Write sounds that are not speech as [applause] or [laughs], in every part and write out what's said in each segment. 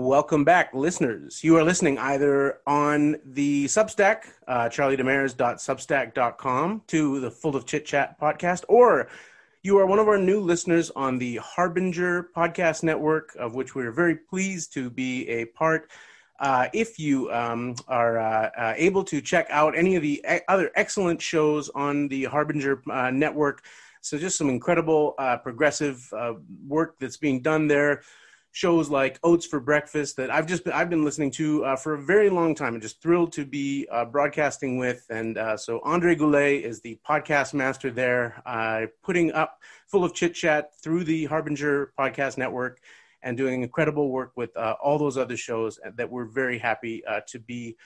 Welcome back, listeners. You are listening either on the Substack, uh, charliedemers.substack.com, to the Full of Chit Chat podcast, or you are one of our new listeners on the Harbinger Podcast Network, of which we're very pleased to be a part. Uh, if you um, are uh, uh, able to check out any of the e- other excellent shows on the Harbinger uh, Network, so just some incredible uh, progressive uh, work that's being done there shows like Oats for Breakfast that I've just been, I've been listening to uh, for a very long time and just thrilled to be uh, broadcasting with. And uh, so Andre Goulet is the podcast master there, uh, putting up full of chit chat through the Harbinger Podcast Network and doing incredible work with uh, all those other shows that we're very happy uh, to be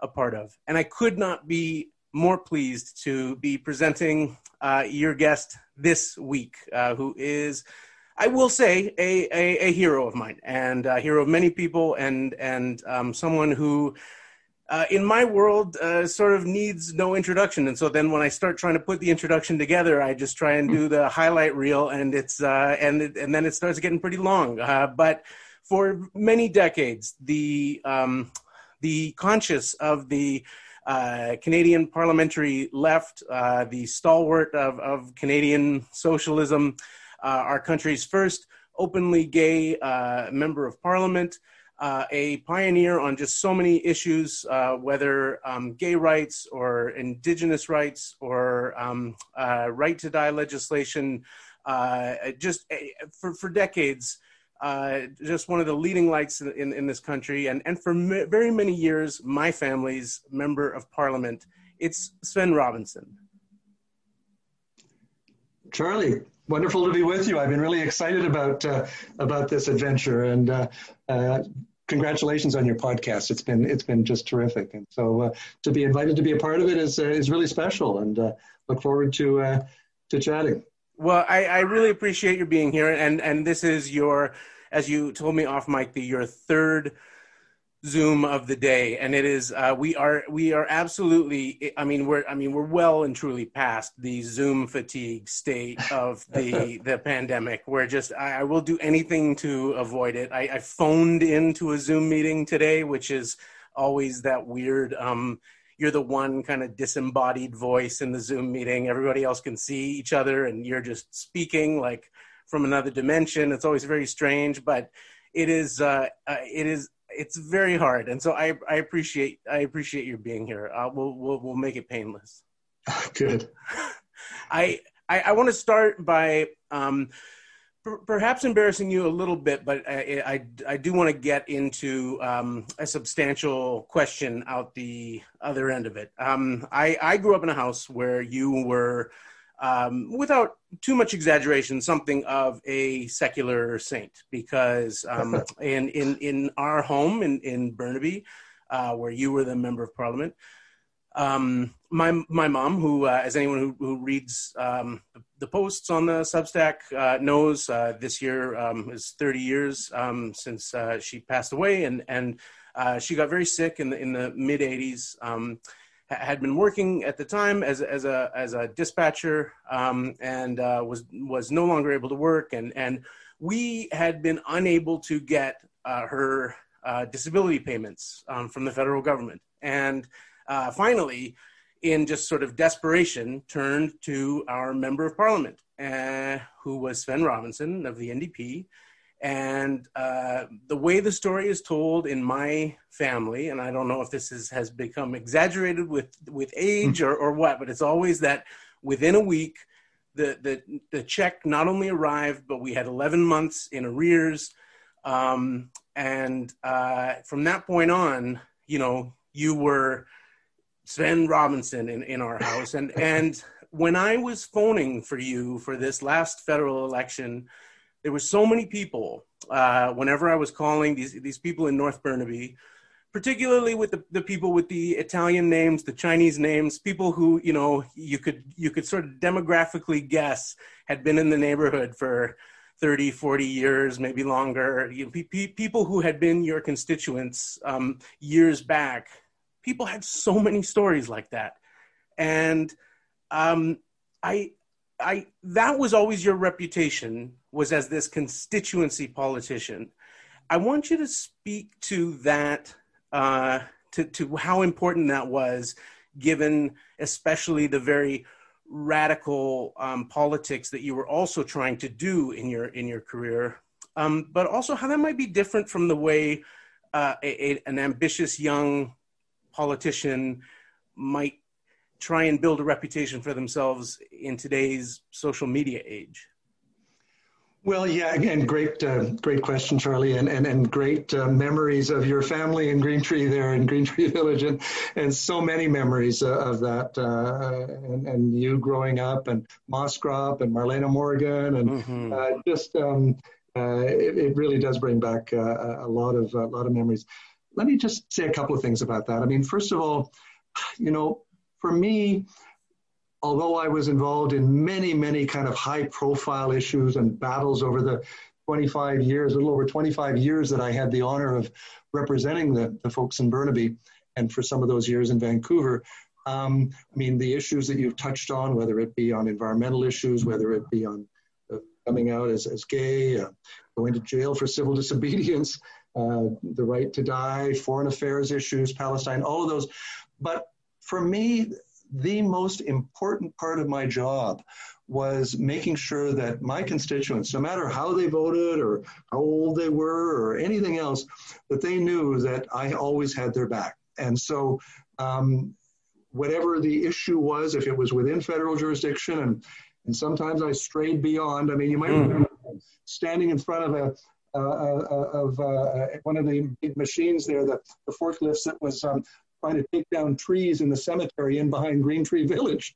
a part of. And I could not be more pleased to be presenting your guest this week, who is I will say a, a, a, hero of mine and a hero of many people and and um, someone who uh, in my world uh, sort of needs no introduction. And so then when I start trying to put the introduction together I just try and do the highlight reel and it's uh, and it, and then it starts getting pretty long. Uh, but for many decades the um, the conscious of the uh, Canadian parliamentary left, uh, the stalwart of, of Canadian socialism, our country's first openly gay uh, member of parliament. Uh, a pioneer on just so many issues, uh, whether um, gay rights or indigenous rights or um, uh, right to die legislation, uh, just for, for decades. just one of the leading lights in, in, in this country, and, and for very many years, my family's member of parliament. It's Svend Robinson. Charlie, wonderful to be with you. I've been really excited about uh, about this adventure, and uh, uh, congratulations on your podcast. It's been it's been just terrific, and so uh, to be invited to be a part of it is uh, is really special, and uh, look forward to to chatting. Well, I, I really appreciate your being here, and and this is your, as you told me off mic, the your third Zoom of the day, and it is uh, we are we are absolutely. I mean, we're I mean we're well and truly past the Zoom fatigue state of the [laughs] the pandemic. We're just I, I, will do anything to avoid it. I, I, phoned into a Zoom meeting today, which is always that weird. Um, you're the one kind of disembodied voice in the Zoom meeting. Everybody else can see each other, and you're just speaking like from another dimension. It's always very strange, but it is uh, uh, it is it's very hard, and so I I appreciate I appreciate your being here. Uh, we'll we'll we'll make it painless. [laughs] Good. I I, I want to start by um, per, perhaps embarrassing you a little bit, but I I, I do want to get into um, a substantial question out the other end of it. Um, I I grew up in a house where you were um, without too much exaggeration, something of a secular saint, because um, [laughs] in, in, in our home in, in Burnaby, uh, where you were the member of parliament, um, my, my mom, who, uh, as anyone who, who reads um, the posts on the Substack uh, knows, uh, this year um, is 30 years um, since uh, she passed away, and, and uh, she got very sick in the, in the mid 80s had been working at the time as, as a as a dispatcher um, and uh, was was no longer able to work and and we had been unable to get uh, her uh, disability payments um, from the federal government. And uh, finally in just sort of desperation turned to our member of parliament uh, who was Svend Robinson of the NDP and uh, the way the story is told in my family, and I don't know if this is, has become exaggerated with, with age or, or what, but it's always that within a week, the, the, the check not only arrived, but we had 11 months in arrears. Um, and uh, from that point on, you know, you were Svend Robinson in, in our house. And, and when I was phoning for you for this last federal election, there were so many people uh, whenever I was calling these these people in North Burnaby, particularly with the, the people with the Italian names, the Chinese names, people who you know you could you could sort of demographically guess had been in the neighborhood for 30, 40 years, maybe longer. You know, pe- people who had been your constituents um, years back. People had so many stories like that, and um, I I that was always your reputation was as this constituency politician. I want you to speak to that, uh, to, to how important that was, given especially the very radical um, politics that you were also trying to do in your in your career, um, but also how that might be different from the way uh, a, a, an ambitious young politician might try and build a reputation for themselves in today's social media age. Well, yeah, again, great, uh, great question, Charlie, and and, and great uh, memories of your family in Green Tree there in Green [laughs] Tree Village, and and so many memories uh, of that, uh, and, and you growing up, and Moscrop, and Marlena Morgan, and mm-hmm. Uh, just um, uh, it, it, really does bring back a lot of a lot of memories. Let me just say a couple of things about that. I mean, first of all, you know, for me, although I was involved in many, many kind of high profile issues and battles over the 25 years, a little over 25 years that I had the honor of representing the, the folks in Burnaby and for some of those years in Vancouver. Um, I mean, the issues that you've touched on, whether it be on environmental issues, whether it be on uh, coming out as, as gay, uh, going to jail for civil [laughs] disobedience, uh, the right to die, foreign affairs issues, Palestine, all of those. But for me, the most important part of my job was making sure that my constituents, no matter how they voted or how old they were or anything else, that they knew that I always had their back. And so, um, whatever the issue was, if it was within federal jurisdiction, and and sometimes I strayed beyond. I mean, you might mm. remember standing in front of a uh, uh, of uh, one of the big machines there, the, the forklifts that was um, trying to take down trees in the cemetery in behind Green Tree Village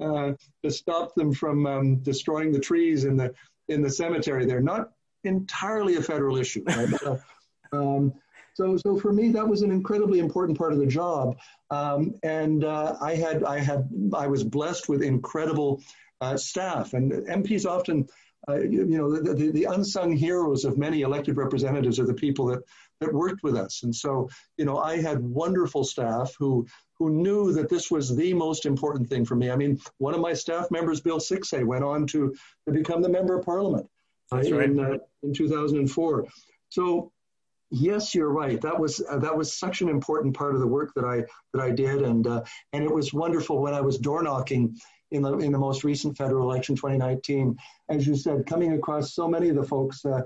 uh, to stop them from um, destroying the trees in the in the cemetery. They're not entirely a federal issue. Right? so, [laughs] um, so, so for me, that was an incredibly important part of the job, um, and uh, I had I had I was blessed with incredible uh, staff, and MPs often. Uh, you, you, know, the, the, the, unsung heroes of many elected representatives are the people that that worked with us. And so, you know, I had wonderful staff who who knew that this was the most important thing for me. I mean, one of my staff members, Bill Siksay, went on to, to become the member of parliament That's right. in, uh, in 2004. So, yes, you're right. That was uh, that was such an important part of the work that I that I did, and uh, and it was wonderful when I was door knocking in the in the most recent federal election, 2019. As you said, coming across so many of the folks uh,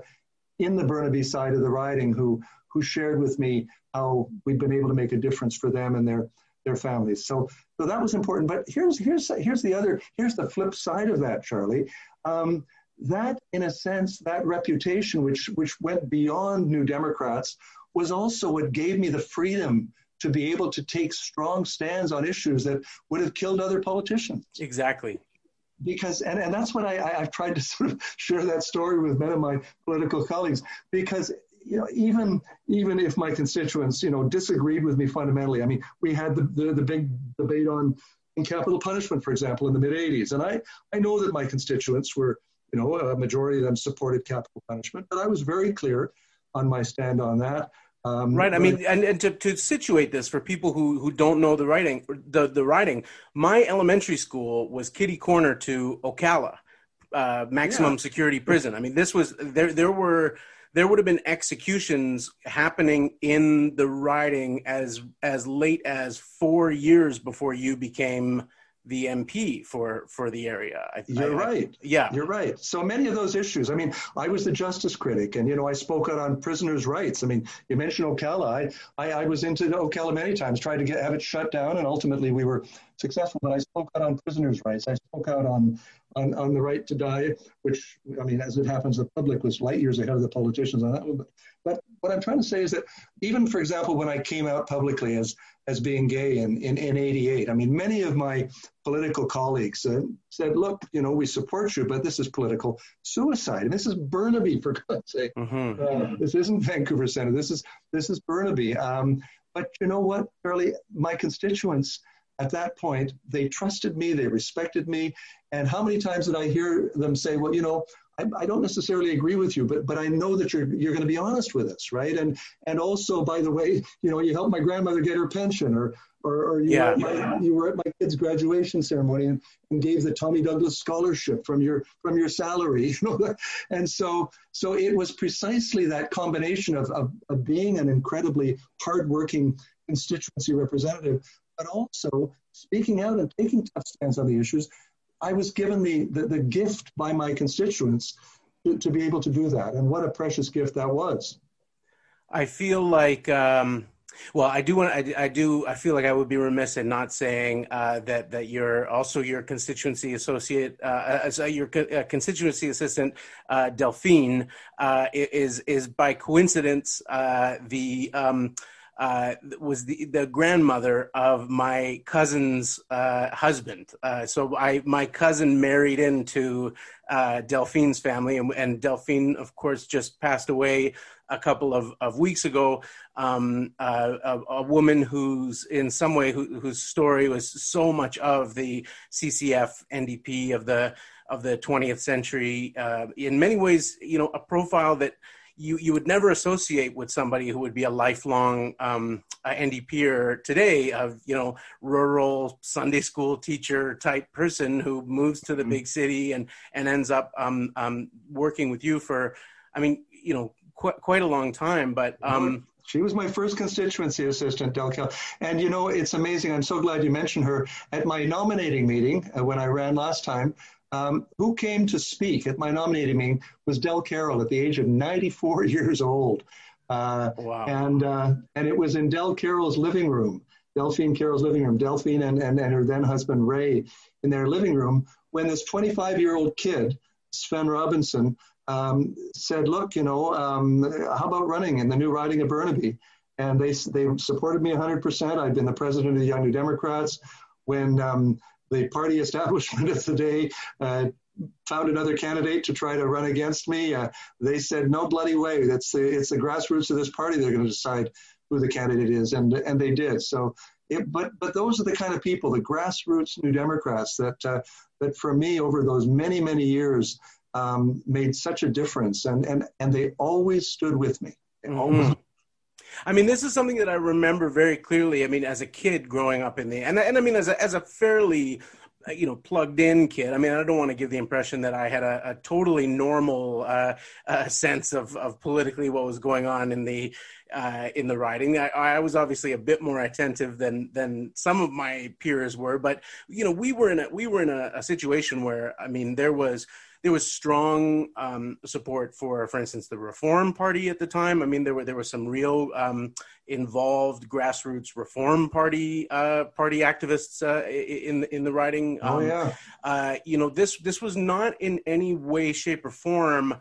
in the Burnaby side of the riding who who shared with me how we've been able to make a difference for them and their their families. So so that was important. But here's here's here's the other here's the flip side of that, Charlie. Um, that in a sense that reputation which which went beyond New Democrats was also what gave me the freedom to be able to take strong stands on issues that would have killed other politicians. Exactly because and, and that's what I, I, have tried to [laughs] sort of share that story with many of my political colleagues because you know, even even if my constituents, you know, disagreed with me fundamentally, I mean, we had the, the, the big debate on in capital punishment, for example, in the mid 80s. And I, I know that my constituents were, you know, a majority of them supported capital punishment, but I was very clear on my stand on that. Um, right. I mean, and, and to, to situate this for people who, who don't know the writing, the, the writing, my elementary school was kitty corner to Oakalla, uh, maximum yeah. security prison. I mean, this was there. There were there would have been executions happening in the riding as as late as four years before you became the MP for for the area. I, You're I, right. I, yeah, you're right. So many of those issues. I mean, I was the justice critic, and you know, I spoke out on prisoners' rights. I mean, you mentioned Oakalla. I I, I was into Oakalla many times, tried to get have it shut down, and ultimately we were successful. But I spoke out on prisoners' rights. I spoke out on on, on the right to die, which I mean, as it happens, the public was light years ahead of the politicians on that one. But, but what I'm trying to say is that even, for example, when I came out publicly as as being gay in, in, in 88. I mean, many of my political colleagues uh, said, look, you know, we support you, but this is political suicide. And this is Burnaby, for God's sake. Mm-hmm. Uh, this isn't Vancouver Centre. This is, this is Burnaby. Um, but you know what, Charlie? My constituents at that point, they trusted me, they respected me. And how many times did I hear them say, well, you know, I, I, don't necessarily agree with you, but but I know that you're you're going to be honest with us, right? And and also, by the way, you know, you helped my grandmother get her pension, or or, or you, yeah. were my, you were at my kid's graduation ceremony and, and gave the Tommy Douglas scholarship from your from your salary, [laughs] you know. and so so it was precisely that combination of, of, of being an incredibly hardworking constituency representative, but also speaking out and taking tough stands on the issues. I was given the, the, the gift by my constituents to, to, be able to do that. And what a precious gift that was. I feel like um, well, I do want. I, I do. I feel like I would be remiss in not saying uh, that that you're also your constituency associate, uh, as uh, your co- uh, constituency assistant, uh, Delphine, uh, is is by coincidence the. Um, uh, was the, the grandmother of my cousin's uh, husband. Uh, so I, my cousin married into uh, Delphine's family, and, and, Delphine, of course, just passed away a couple of, of weeks ago. Um, uh, a, a, woman who's in some way who, whose story was so much of the CCF NDP of the of the 20th century. in many ways, you know, a profile that you you would never associate with somebody who would be a lifelong um, NDPer today of you know rural Sunday school teacher type person who moves to the mm-hmm. big city and and ends up um, um, working with you for I mean you know qu- quite a long time but um, she was my first constituency assistant, Del Carroll. And you know, it's amazing. I'm so glad you mentioned her. At my nominating meeting, uh, when I ran last time, um, who came to speak at my nominating meeting was Del Carroll at the age of 94 [laughs] years old. Uh, wow. And, uh, and it was in Del Carroll's living room, Delphine Carroll's living room, Delphine and, and, and her then husband Ray in their living room when this 25 year old kid, Svend Robinson, um, said, Look, you know, um, how about running in the new riding of Burnaby? And they, they supported me 100%. I'd been the president of the Young New Democrats. When um, the party establishment [laughs] of the day uh, found another candidate to try to run against me. Uh, they said, no bloody way. That's the, it's the grassroots of this party. They're going to decide who the candidate is. And, and they did. So, it, but, but those are the kind of people, the grassroots New Democrats that, uh, that for me over those many, many years um, made such a difference. And, and, and they always stood with me. Mm-hmm. Always I mean, this is something that I remember very clearly. I mean, as a kid growing up in the, and, and I mean, as a, as a fairly, uh, you know, plugged in kid. I mean, I don't want to give the impression that I had a, a totally normal uh, uh, sense of, of politically what was going on in the uh, in the writing. I, I, was obviously a bit more attentive than than some of my peers were, but you know, we were in a we were in a, a situation where I mean, there was there was strong um, support for, for instance, the Reform Party at the time. I mean, there were there were some real um, involved grassroots Reform Party uh, party activists uh, in in the riding. Oh, um, yeah. Uh, you know, this this was not in any way, shape, or form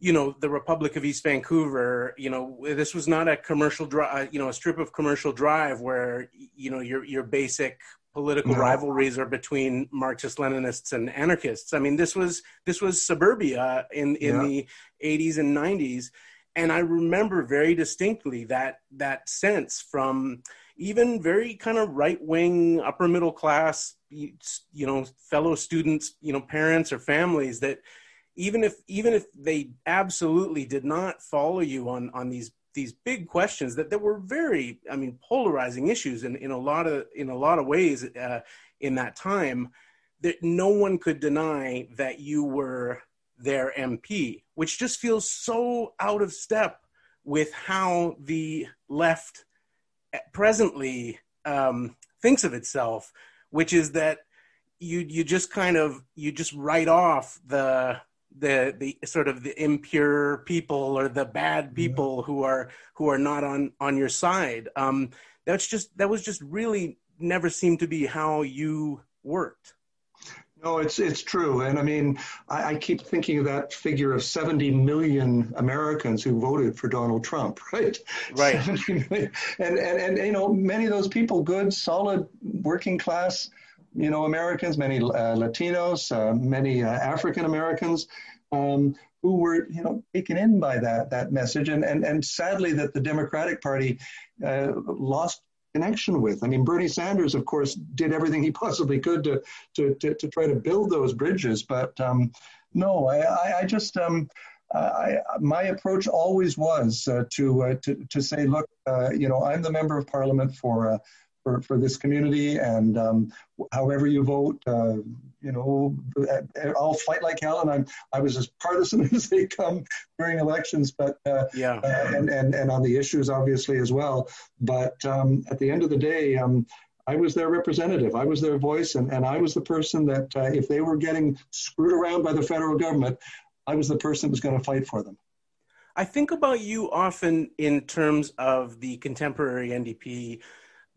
you know the republic of east vancouver you know this was not a commercial drive you know a strip of commercial drive where you know your your basic political no. rivalries are between Marxist Leninists and anarchists. I mean, this was this was suburbia in in yeah. the 80s and 90s, and I remember very distinctly that that sense from even very kind of right wing, upper middle class, you know, fellow students, you know, parents or families that even if even if they absolutely did not follow you on on these these big questions that, that were very, I mean, polarizing issues in, in a lot of in a lot of ways uh, in that time. That no one could deny that you were their MP, which just feels so out of step with how the left presently um, thinks of itself, which is that you you just kind of you just write off the the the sort of the impure people or the bad people who are who are not on on your side um that's just that was just really never seemed to be how you worked no, it's it's true, and I mean, I, I, keep thinking of that figure of 70 million Americans who voted for Donald Trump, [laughs] right? Right. [laughs] and, and and you know, many of those people, good, solid, working class you know, Americans, many uh, Latinos, uh, many uh, African Americans, um, who were, you know, taken in by that that message, and and and sadly that the Democratic Party uh, lost connection with. I mean, Bernie Sanders, of course, did everything he [laughs] possibly could to to to, to try to build those bridges, but um, No, I, I just um, I, my approach always was uh, to, uh, to to say, look, you know, I'm the member of parliament for for, for this community, and um, however you vote, uh, you know, I'll fight like hell, and I'm I was as partisan [laughs] as they come during elections, but uh, yeah, and, and and on the issues obviously as well. But um, at the end of the day, um, I was their representative. I was their voice, and, and I was the person that uh, if they were getting screwed around by the federal government, I was the person that was going to fight for them. I think about you often in terms of the contemporary NDP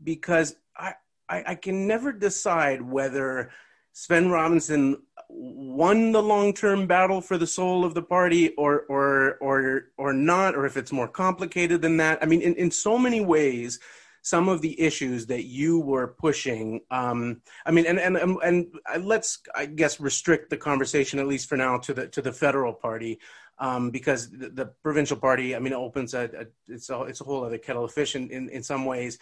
because I, I, I can never decide whether Svend Robinson won the long-term battle for the soul of the party or or or or not or if it's more complicated than that. I mean in, in so many ways some of the issues that you were pushing um, i mean and, and and and let's i guess restrict the conversation at least for now to the to the federal party um, because the, the, provincial party i mean it opens a, a, it's a it's a whole other kettle of fish in in, in some ways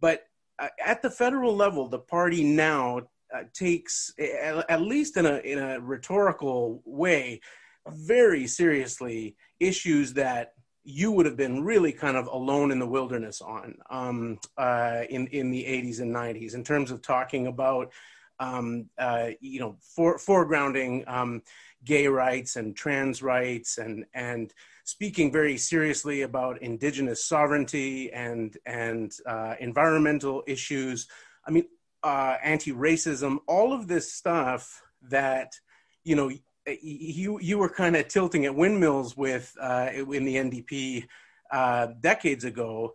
but uh, at the federal level, the party now uh, takes, at least in a in a rhetorical way, very seriously issues that you would have been really kind of alone in the wilderness on um, uh, in in the 80s and 90s in terms of talking about um, uh, you know for, foregrounding um, gay rights and trans rights and and speaking very seriously about indigenous sovereignty and and uh, environmental issues. I mean, uh, anti-racism, all of this stuff that you know you you were kind of tilting at windmills with uh, in the NDP uh, decades ago.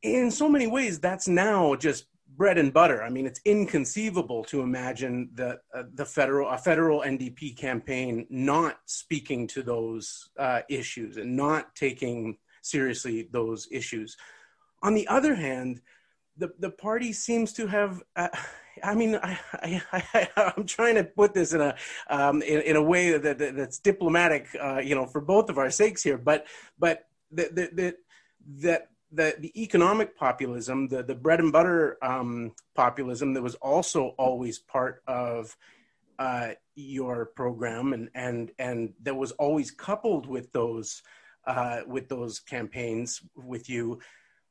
In so many ways, that's now just bread and butter. I mean, it's inconceivable to imagine that uh, the federal a federal NDP campaign not speaking to those uh, issues and not taking seriously those issues. On the other hand, the the party seems to have. Uh, I mean, I, I, am trying to put this in a um, in, in, a way that, that that's diplomatic, uh, you know, for both of our sakes here. But but that that that the, the economic populism, the, the bread and butter um, populism that was also always part of uh, your program and, and, and that was always coupled with those, uh, with those campaigns with you,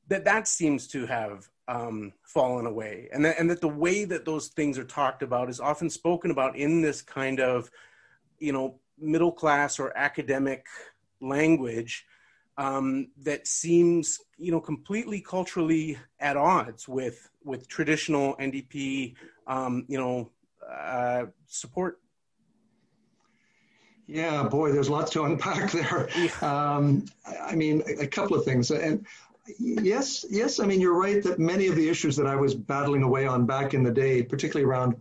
that that seems to have um, fallen away. And that, and that the way that those things are talked about is often spoken about in this kind of, you know, middle class or academic language um, that seems you know completely culturally at odds with with traditional NDP um, you know uh, support. Yeah, boy, there's lots to unpack there. Um, I mean, a couple of things, and yes, yes, I mean you're right that many of the issues that I was battling away on back in the day, particularly around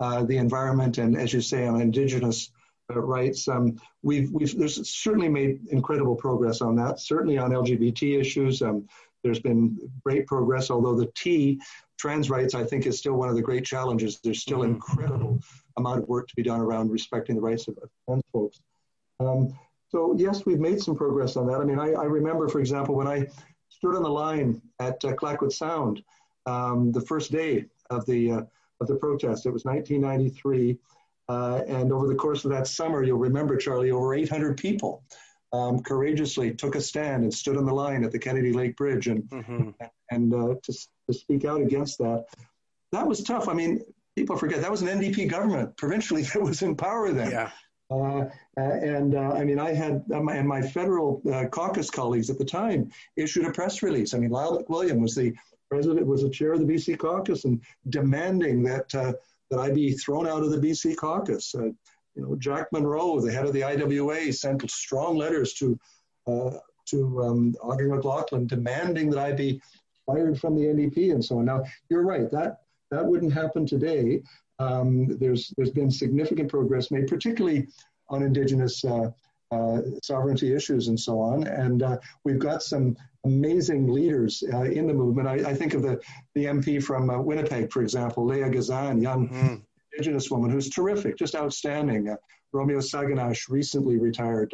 uh, the environment and, as you say, on indigenous rights. Um, we've, we've there's certainly made incredible progress on that. Certainly on LGBT issues, um, there's been great progress. Although the T, trans rights, I think is still one of the great challenges. There's still mm-hmm. incredible amount of work to be done around respecting the rights of, trans folks. Um, so yes, we've made some progress on that. I mean, I, I remember, for example, when I stood on the line at uh, Clayoquot Sound um, the first day of the uh, of the protest. It was 1993. Uh, and over the course of that summer, you'll remember, Charlie, over 800 people um, courageously took a stand and stood on the line at the Kennedy Lake Bridge and, mm-hmm. and uh, to, to speak out against that. That was tough. I mean, people forget that was an NDP government provincially [laughs] that was in power then. Yeah. Uh, and uh, I mean, I had uh, my, and my federal uh, caucus colleagues at the time issued a press release. I mean, Lyle MacWilliam was the president, was the chair of the BC caucus, and demanding that uh, that I be thrown out of the BC caucus. Uh, you know, Jack Munro, the head of the IWA, sent strong letters to uh, to um, Audrey McLaughlin demanding that I be fired from the NDP and so on. Now, you're right that that wouldn't happen today. Um, there's there's been significant progress made, particularly on Indigenous uh, uh, sovereignty issues and so on. And uh, we've got some amazing leaders uh, in the movement. I, I, think of the, the MP from uh, Winnipeg, for example, Leah Gazan, young mm-hmm. Indigenous woman who's terrific, just outstanding. Uh, Romeo Saganash recently retired,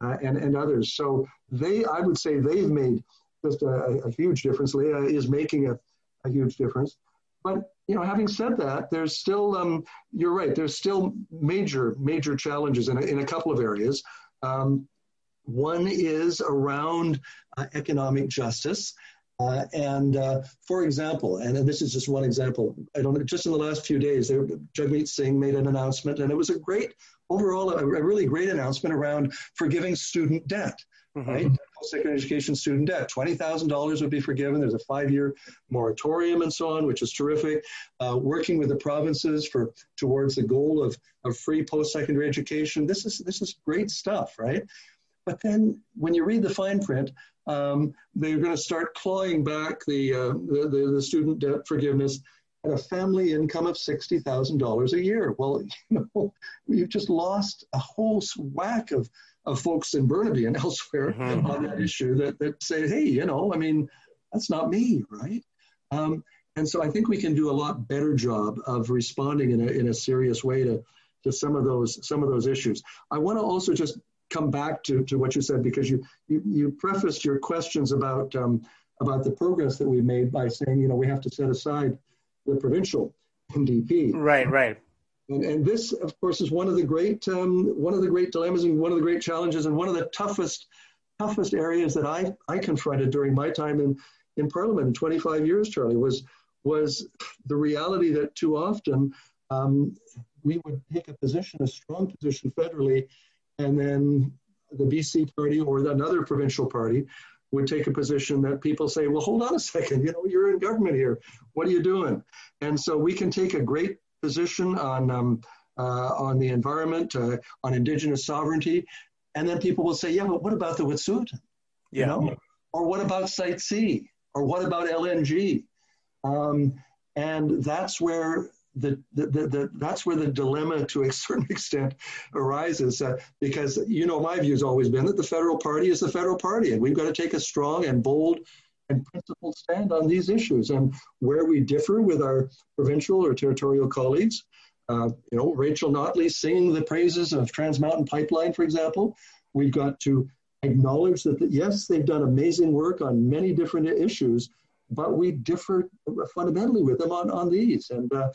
and, and others. So they, I would say, they've made just a, a huge difference. Leah is making a, a huge difference. but you know, having said that, there's still um, you're right. There's still major major challenges in a, in a couple of areas. Um, one is around uh, economic justice. Uh, and uh, for example, and this is just one example, I don't know, just in the last few days, there, Jagmeet Singh made an announcement, and it was a great, overall, a, a really great announcement around forgiving student debt. Mm-hmm. Right, post-secondary education student debt, twenty thousand dollars would be forgiven. There's a five-year moratorium and so on, which is terrific. Uh, working with the provinces for towards the goal of, of free post-secondary education. This is this is great stuff, right? But then when you read the fine print, um, they're going to start clawing back the, uh, the, the, the, student debt forgiveness at a family income of $60,000 a year. Well, [laughs] you know, you've just lost a whole whack of, of folks in Burnaby and [laughs] elsewhere mm-hmm. on that issue that, that say, hey, you know, I mean, that's not me, right? Um, and so I think we can do a lot better job of responding in a, in a serious way to, to some of those some of those issues. I want to also just come back to, to what you said because you, you, you prefaced your questions about, um, about the progress that we made by saying, you know, we have to set aside the provincial NDP. Right, right. And, and this, of course, is one of the great um, one of the great dilemmas and one of the great challenges and one of the toughest toughest areas that I, I confronted during my time in, in Parliament in 25 years, Charlie, was was the reality that too often um, we would take a position, a strong position federally, and then the BC party or another provincial party would take a position that people say, well, hold on a second, you know, you're in government here. What are you doing? And so we can take a great position on, um, uh, on the environment, uh, on indigenous sovereignty. And then people will say, yeah, but what about the Wet'suwet'en? You know? Or what about Site C? Or what about LNG? Um, and that's where the, the, the, that's where the dilemma to a [laughs] certain extent arises uh, because you know my view has always been that the federal party is the federal party and we've got to take a strong and bold and principled stand on these issues. And where we differ with our provincial or territorial colleagues uh, you know rachel notley singing the praises of trans mountain pipeline for example we've got to acknowledge that yes they've done amazing work on many different issues but we differ fundamentally with them on, on these. And uh,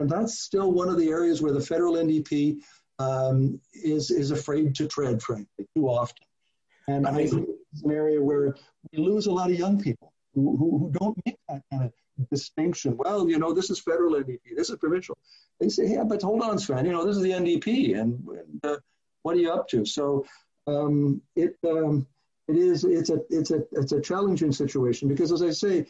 and that's still one of the areas where the federal NDP um, is, is afraid to tread, frankly, too often. And I think it's an area where we lose a lot of young people who, who, who don't make that kind of distinction. Well, you know, this is federal NDP, this is provincial. They say, yeah, but hold on, Svend, you know, this is the NDP, and, and uh, what are you up to? So um, it um, it is it's a it's a it's a challenging situation because, as I say,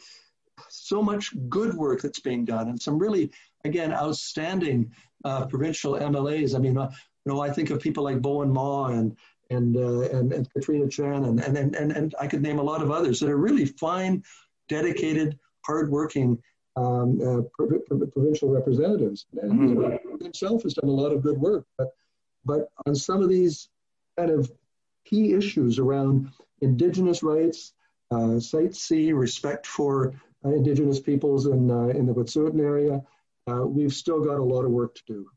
so much good work that's being done and some really, again, outstanding uh, provincial MLAs. I mean, uh, you know, I think of people like Bowinn Ma and and, uh, and, and Katrina Chen and, and, and, and I could name a lot of others that are really fine, dedicated, hardworking um, uh, pro- pro- provincial representatives. And mm-hmm. you know, himself has done a lot of good work, but but on some of these kind of key issues around indigenous rights, uh, Site C, respect for uh, indigenous peoples in, uh, in the Wet'suwet'en area, uh, we've still got a lot of work to do.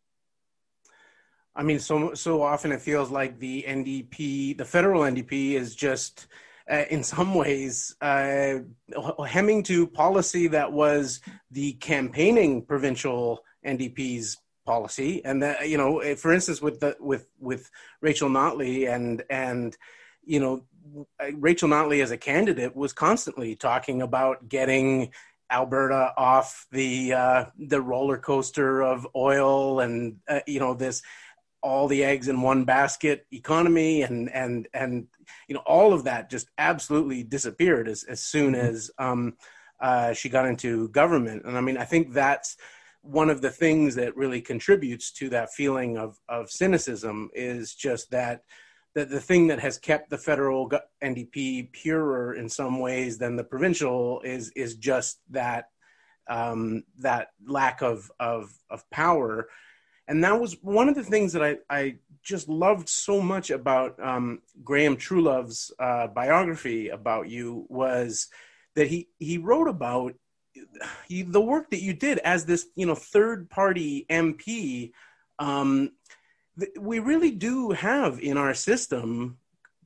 I mean, so so often it feels like the NDP, the federal NDP, is just uh, in some ways uh, hemming to policy that was the campaigning provincial NDP's policy, and that you know, for instance, with the with with Rachel Notley and and you know Rachel Notley as a candidate was constantly talking about getting Alberta off the uh, the roller coaster of oil and uh, you know this all the eggs in one basket economy and and and you know all of that just absolutely disappeared as as soon mm-hmm. as um, uh, she got into government and I mean I think that's one of the things that really contributes to that feeling of of cynicism is just that the, the thing that has kept the federal NDP purer in some ways than the provincial is is just that um, that lack of, of of power, and that was one of the things that I I just loved so much about um, Graham Truelove's uh, biography about you was that he he wrote about he, the work that you did as this you know third party MP um, we really do have in our system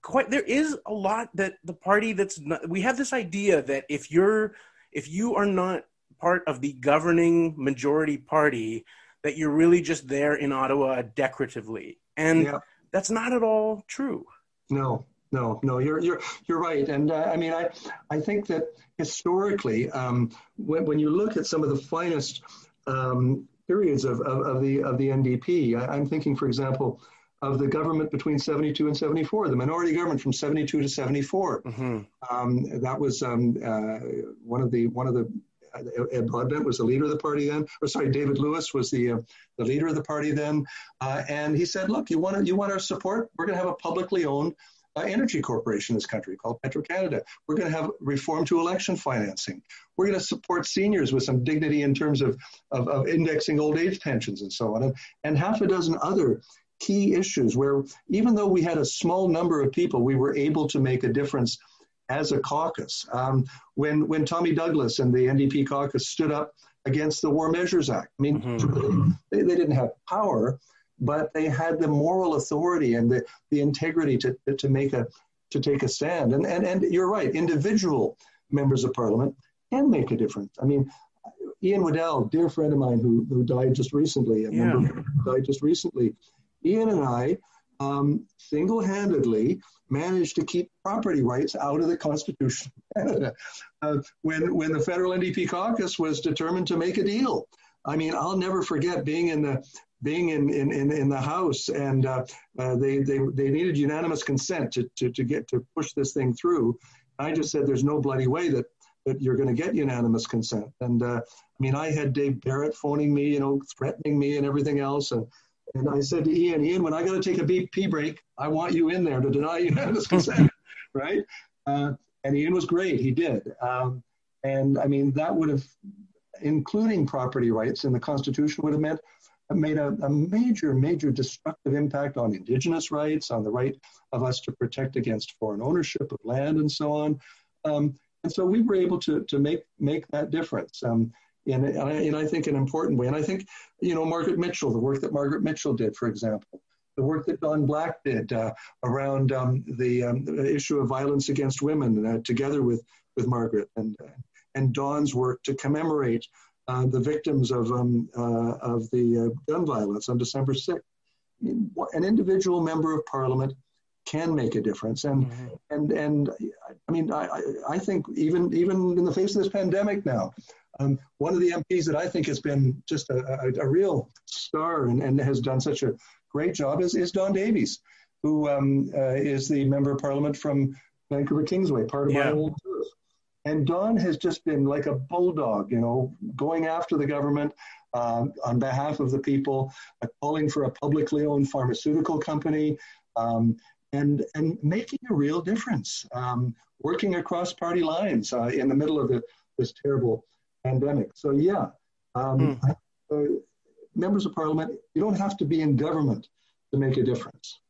quite there is a lot that the party that's not, we have this idea that if you're if you are not part of the governing majority party that you're really just there in Ottawa decoratively. And yeah. that's not at all true. No, no, no, you're you're you're right, and uh, I mean, I I think that historically, um, when when you look at some of the finest um, periods of, of, of, the of the NDP, I, am thinking, for example, of the government between 72 and 74, the minority government from 72 to 74. Mm-hmm. Um, that was um, uh, one of the one of the uh, Ed Broadbent was the leader of the party then, or sorry, David Lewis was the uh, the leader of the party then, uh, and he said, "Look, you want you want our support? We're going to have a publicly owned energy corporation in this country called Petro-Canada. We're going to have reform to election financing. We're going to support seniors with some dignity in terms of, of, of indexing old age pensions and so on, and, and half a dozen other key issues where even though we had a small number of people, we were able to make a difference as a caucus. Um, when, when Tommy Douglas and the NDP caucus stood up against the War Measures Act, I mean, mm-hmm. they, they didn't have power, but they had the moral authority and the, the integrity to, to make a to take a stand. And, and and you're right, individual members of parliament can make a difference. I mean, Ian Waddell, dear friend of mine who, who died just recently, a yeah. member died just recently. Ian and I um, single-handedly managed to keep property rights out of the Constitution of Canada uh, when when the federal NDP caucus was determined to make a deal. I mean, I'll never forget being in the being in, in, in, in the House, and uh, uh, they, they, they needed unanimous consent to, to, to get to push this thing through. I just said, there's no bloody way that, that you're going to get unanimous consent. And uh, I mean, I had Dave Barrett phoning me, you know, threatening me and everything else. And, and I said to Ian, Ian, when I got to take a BP break, I want you in there to deny [laughs] unanimous consent, [laughs] right? Uh, and Ian was great. He did. Um, and I mean, that would have, including property rights in the Constitution, would have meant made a, a, major, major destructive impact on indigenous rights, on the right of us to protect against foreign ownership of land and so on. Um, and so we were able to, to make, make that difference um, in, in, I think, an important way. And I think, you know, Margaret Mitchell, the work that Margaret Mitchell did, for example, the work that Dawn Black did uh, around um, the, um, the, issue of violence against women, uh, together with, with Margaret, and, and Dawn's work to commemorate uh, the victims of, um, uh, of the uh, gun violence on December 6th. An individual member of parliament can make a difference. And, mm-hmm. and, and I mean, I, I think even, even in the face of this pandemic now, um, one of the MPs that I think has been just a, a, a real star and, and, has done such a great job is, is Don Davies, who um, uh, is the member of parliament from Vancouver Kingsway, part of yeah. my old and Don has just been like a bulldog, you know, going after the government um, on behalf of the people, uh, calling for a publicly owned pharmaceutical company, um, and and making a real difference, um, working across party lines uh, in the middle of the, this terrible pandemic. So yeah, mm. uh, members of parliament, you don't have to be in government to make a difference.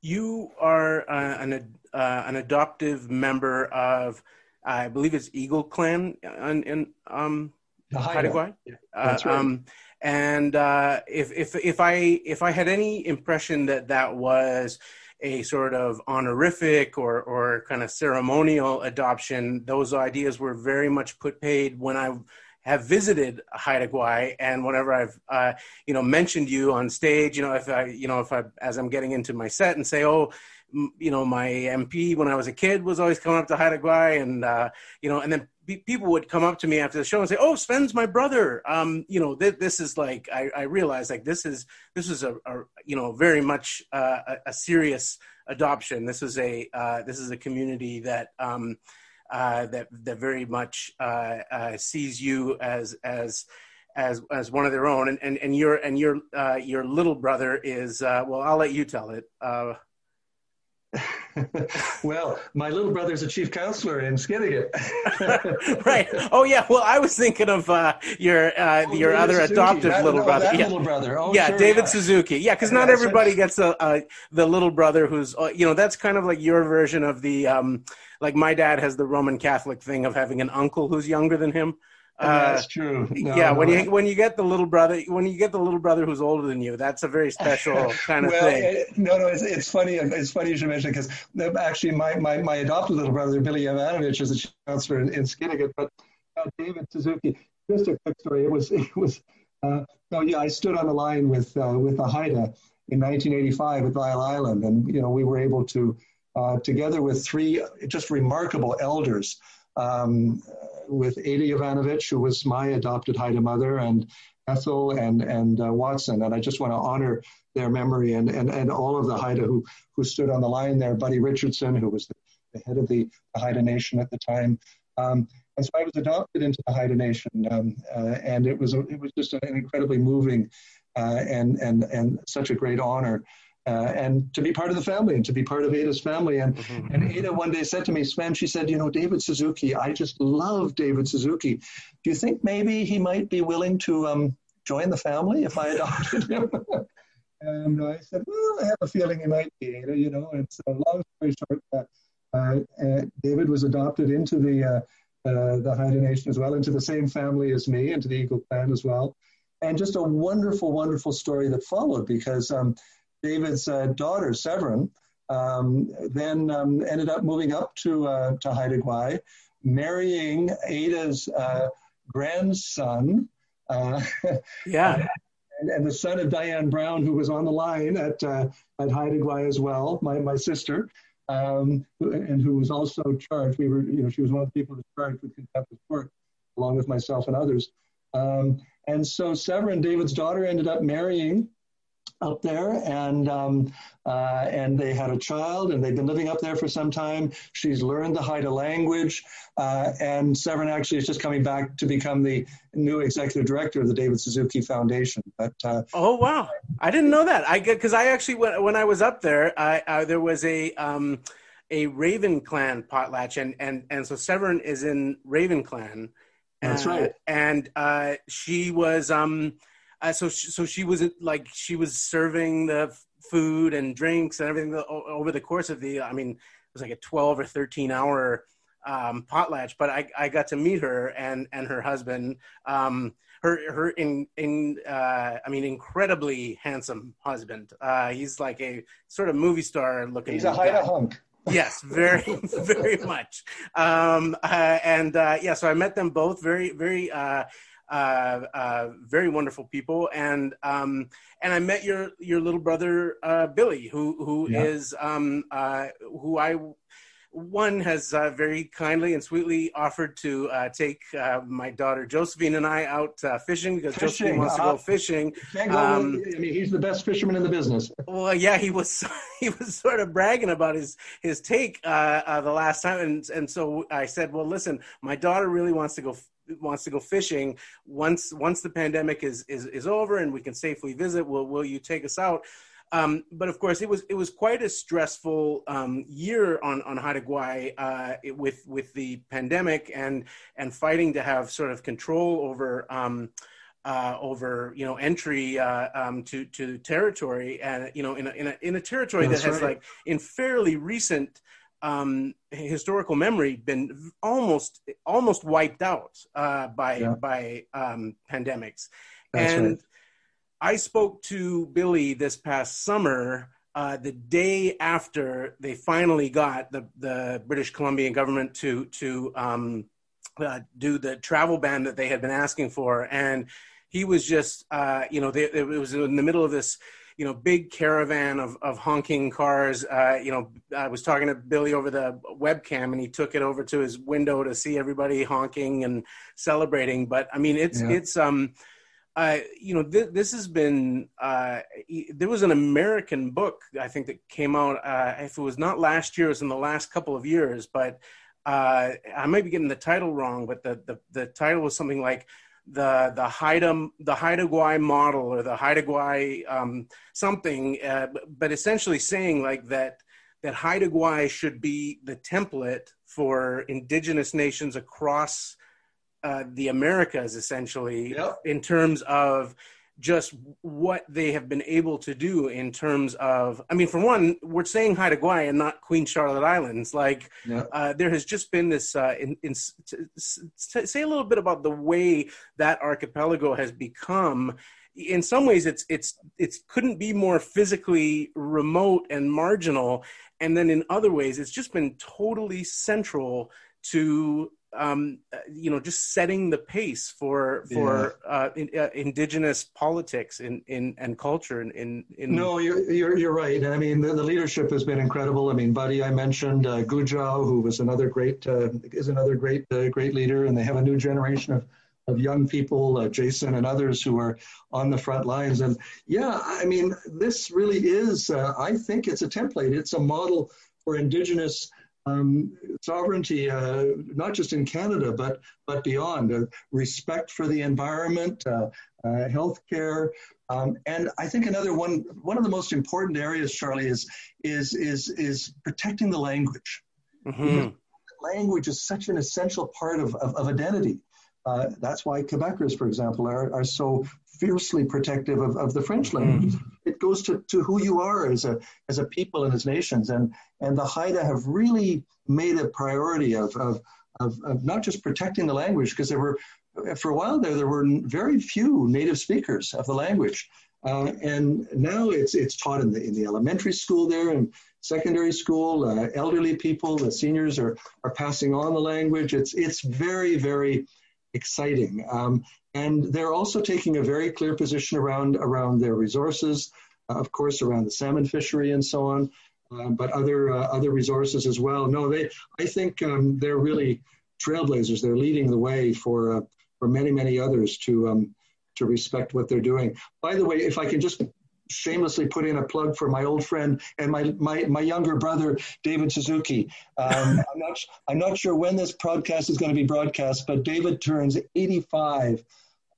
You are uh, an uh, an adoptive member of I believe it's Eagle Clan in, in um, Gwaii. Yeah, that's uh, right. Um, and uh, if if if I if I had any impression that that was a sort of honorific or or kind of ceremonial adoption, those ideas were very much put paid when I have visited Haida Gwaii and whenever I've uh, you know mentioned you on stage, you know if I you know if I as I'm getting into my set and say oh you know, my MP when I was a kid was always coming up to Haida Gwaii, and uh, you know, and then people would come up to me after the show and say, "Oh, Svend's my brother." Um, you know, th- this is like I, I realized like this is this is a, a you know very much uh, a, a, serious adoption. This is a uh, this is a community that. Um, uh, that that very much uh, uh, sees you as as as as one of their own, and and, and your and your uh, your little brother is well. I'll let you tell it. Uh, [laughs] well, my little brother's a chief counselor in Skidegate. [laughs] right. Oh yeah. Well, I was thinking of uh, your uh, oh, your David other Suzuki. adoptive that, little no, brother. yeah. little brother. Oh, yeah, sure, David yeah. Suzuki. Yeah, because not everybody gets a, a, the little brother who's uh, you know that's kind of like your version of the um, like my dad has the Roman Catholic thing of having an uncle who's younger than him. Uh, that's true. [laughs] No, yeah, no, when you when you get the little brother, when you get the little brother who's older than you, that's a very special [laughs] kind of well, thing. It, no, no, it's, it's funny. It's funny you should mention because actually, my, my, my adopted little brother Billy Yovanovich is a counselor in, in but about David Suzuki. Just a quick story. It was [laughs] it was. Uh, no, yeah, I stood on the line with uh, with the Haida in 1985 at Lyell Island, and you know we were able to, uh, together with three just remarkable elders, um, with Ada Yovanovich, who was my adopted Haida mother, and Ethel and and uh, Watson, and I just want to honor their memory and and, and all of the Haida who who stood on the line there. Buddy Richardson, who was the, the head of the, the Haida Nation at the time. Um, and so I was adopted into the Haida Nation, um, uh, and it was it was just an incredibly moving uh, and and and such a great honor. Uh, and to be part of the family and to be part of Ada's family. And, mm-hmm. and Ada one day said to me, Svend, she said, you know, David Suzuki, I just love David Suzuki. Do you think maybe he might be willing to um, join the family if I adopted him? [laughs] and I said, well, I have a feeling he might be, Ada, you know. And so long story short, uh, uh, David was adopted into the, uh, uh, the Haida Nation as well, into the same family as me, into the Eagle clan as well. And just a wonderful, wonderful story that followed because um, David's uh, daughter, Severn, um, then um, ended up moving up to, uh, to Haida Gwaii, marrying Ada's uh, grandson. Uh, [laughs] yeah. And, and, the son of Diane Brown, who was on the line at, uh, at Haida Gwaii as well, my, my sister, um, and who was also charged. We were, you know, she was one of the people charged with contempt of court, along with myself and others. Um, and so Severn, David's daughter, ended up marrying up there, and um, uh, and they had a child, and they've been living up there for some time. She's learned the Haida language, uh, and Severn actually is just coming back to become the new executive director of the David Suzuki Foundation. But uh, oh wow, I didn't know that. I because I actually when when I was up there, I, there was a. Um, a Raven Clan potlatch, and and and so Severn is in Raven Clan. That's right. And uh, she was um, uh, so she, so she was like she was serving the food and drinks and everything over the course of the. I mean, it was like a twelve or thirteen hour um, potlatch, but I, I got to meet her and and her husband. Um, her her in in uh, I mean incredibly handsome husband. Uh, he's like a sort of movie star looking. He's a hunk. yes, very [laughs] very much. Um, uh, and uh, yeah, so I met them both. Very very uh, uh, uh, very wonderful people, and um, and I met your your little brother uh, Billy, who who yeah. is um, uh, who I one has uh, very kindly and sweetly offered to uh, take uh, my daughter Josephine and I out uh, fishing because fishing. Josephine wants to go fishing. Go, um, I mean, he's the best fisherman in the business. Well, yeah, he was [laughs] he was sort of bragging about his his take uh, uh, the last time, and and so I said, well, listen, my daughter really wants to go wants to go fishing once once the pandemic is is, is over and we can safely visit. Will will you take us out? Um, but of course, it was it was quite a stressful um, year on on Haida Gwaii uh, with with the pandemic and and fighting to have sort of control over. Um, uh, over you know entry uh, um, to to territory and you know in a in a, in a territory That's that has right. like in fairly recent um, historical memory been almost almost wiped out uh, by yeah. by um, pandemics That's and right. I spoke to Billy this past summer, uh, the day after they finally got the, the British Columbian government to to um, uh, do the travel ban that they had been asking for, and he was just, uh, you know, they, it was in the middle of this you know, big caravan of, of honking cars. Uh, you know, I was talking to Billy over the webcam and he took it over to his window to see everybody honking and celebrating. But I mean, it's, yeah. it's, um, uh, you know, th- this has been. Uh, there was an American book I think that came out. Uh, if it was not last year, it was in the last couple of years. But uh, I might be getting the title wrong. But the, the, the title was something like the the Haida the Haida Gwaii model or the Haida Gwaii um, something. Uh, but essentially saying like that that Haida Gwaii should be the template for indigenous nations across uh, the Americas, essentially, yep. in terms of just what they have been able to do in terms of i mean for one we're saying Haida Gwaii and not queen charlotte islands. Like yep. uh, there has just been this uh, in, in t- t- say a little bit about the way that archipelago has become. In some ways it's it's it's couldn't be more physically remote and marginal. And then in other ways it's just been totally central to um, uh, you know, just setting the pace for for yeah. uh, in, uh, indigenous politics in, in and culture. In, in, in no, you're, you're you're right. I mean, the, the leadership has been incredible. I mean, Buddy, I mentioned uh, Guujaaw, who was another great uh, is another great uh, great leader, and they have a new generation of of young people, uh, Jason and others who are on the front lines. And yeah, I mean, this really is, uh, I think it's a template. It's a model for Indigenous um, sovereignty, uh, not just in Canada, but, but beyond. Uh, respect for the environment, uh, uh, healthcare. Um, and I think another one, one of the most important areas, Charlie, is, is, is, is protecting the language. Mm-hmm. Language is such an essential part of, of, of identity. Uh, that's why Quebecers, for example, are, are so fiercely protective of, of the French mm-hmm. language. Mm. It goes to, to who you are as a as a people and as nations. And and the Haida have really made a priority of of, of, of not just protecting the language, because there were for a while there there were very few native speakers of the language. Uh, and now it's it's taught in the in the elementary school there and secondary school. Uh, elderly people, the seniors are are passing on the language. It's it's very very exciting. Um, and they're also taking a very clear position around, around their resources, uh, of course, around the salmon fishery and so on, uh, but other, uh, other resources as well. No, they, I think um, they're really trailblazers. They're leading the way for, uh, for many, many others to, um, to respect what they're doing. By the way, if I can just shamelessly put in a plug for my old friend and my my, my younger brother David Suzuki. Um, [laughs] I'm not I'm not sure when this podcast is going to be broadcast, but David turns 85